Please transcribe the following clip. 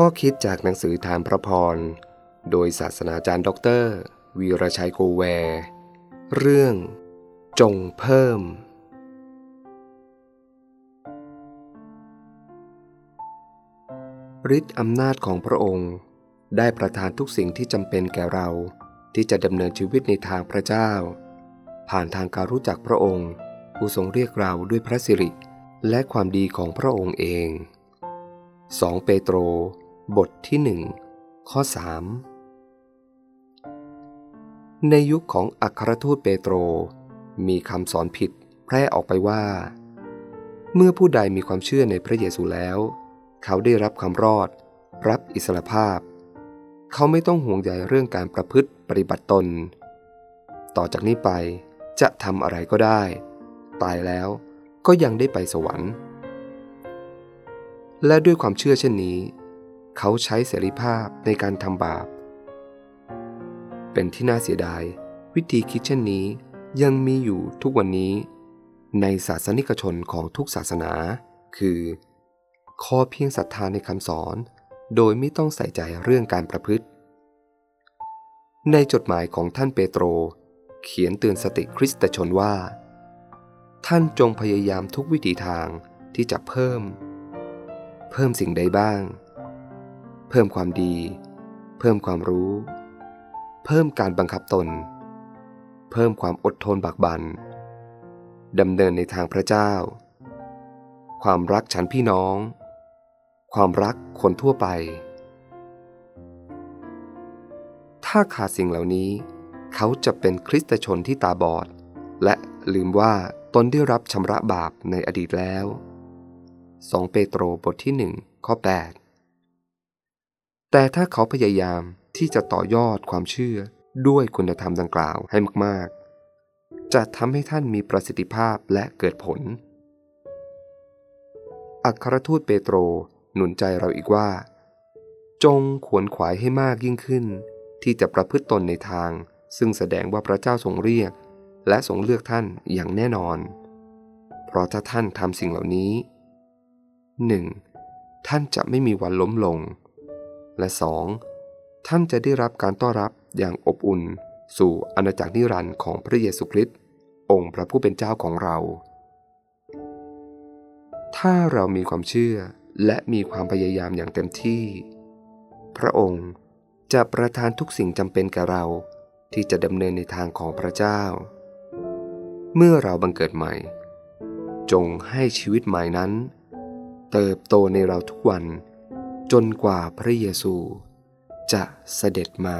ข้อคิดจากหนังสือธารพระพร โดยศาสนาจารย์ด็อกเตอร์ วีรชัยโกแวร์เรื่อง จงเพิ่ม ฤทธิ์อำนาจของพระองค์ ได้ประทานทุกสิ่งที่จำเป็นแก่เราที่จะดำเนินชีวิตในทางพระเจ้า ผ่านทางการรู้จักพระองค์ผู้ทรงเรียกเราด้วยพระสิริและความดีของพระองค์เอง 2 เปโตร บทที่หนึ่งข้อ 3 ในยุคของอัครทูตเปโตร มีคำสอนผิดแพร่ออกไปว่า เมื่อผู้ใดมีความเชื่อในพระเยซูแล้ว เขาได้รับคำรอด รับอิสรภาพ เขาไม่ต้องห่วงใยเรื่องการประพฤติปฏิบัติตน ต่อจากนี้ไปจะทำอะไรก็ได้ ตายแล้วก็ยังได้ไปสวรรค์ และด้วยความเชื่อเช่นนี้ เขาใช้เสรีภาพในการทำบาป เป็นที่น่าเสียดาย วิธีคิดเช่นนี้ยังมีอยู่ทุกวันนี้ ในศาสนิกชนของทุกศาสนา คือขอเพียงศรัทธาในคำสอน โดยไม่ต้องใส่ใจเรื่องการประพฤติ ในจดหมายของท่านเปโตร เขียนเตือนสติคริสตชนว่า ท่านจงพยายามทุกวิถีทางที่จะเพิ่ม เพิ่มสิ่งใดบ้าง พิ่มความดี เพิ่มความรู้ เพิ่มการบังคับตน เพิ่มความอดทนบักบันดำเนินในทางพระเจ้า ความรักฉันพี่น้อง ความรักคนทั่วไป ถ้าขาดสิ่งเหล่านี้ เขาจะเป็นคริสตชนที่ตาบอด และลืมว่าตนได้รับชำระบาปในอดีตแล้ว 2 เปโตรบทที่ 1 ข้อ 8 แต่ถ้าเขาพยายามที่จะต่อยอดความเชื่อด้วยคุณธรรมดังกล่าวให้มาก ๆ จะทำให้ท่านมีประสิทธิภาพและเกิดผล อัครทูตเปโตรหนุนใจเราอีกว่า จงขวนขวายให้มากยิ่งขึ้น ที่จะประพฤติตนในทาง ซึ่งแสดงว่าพระเจ้าทรงเรียก และทรงเลือกท่านอย่างแน่นอน เพราะถ้าท่านทำสิ่งเหล่านี้ 1. ท่านจะไม่มีวันล้มลง และ 2. ท่านจะได้รับการต้อนรับอย่างอบอุ่น สู่อาณาจักรนิรันดร์ของพระเยซูคริสต์องค์พระผู้เป็นเจ้าของเรา ถ้าเรามีความเชื่อและมีความพยายามอย่างเต็มที่ พระองค์จะประทานทุกสิ่งจำเป็นแก่เราที่จะดำเนินในทางของพระเจ้า เมื่อเราบังเกิดใหม่ จงให้ชีวิตใหม่นั้น เติบโตในเราทุกวัน จนกว่าพระเยซูจะเสด็จมา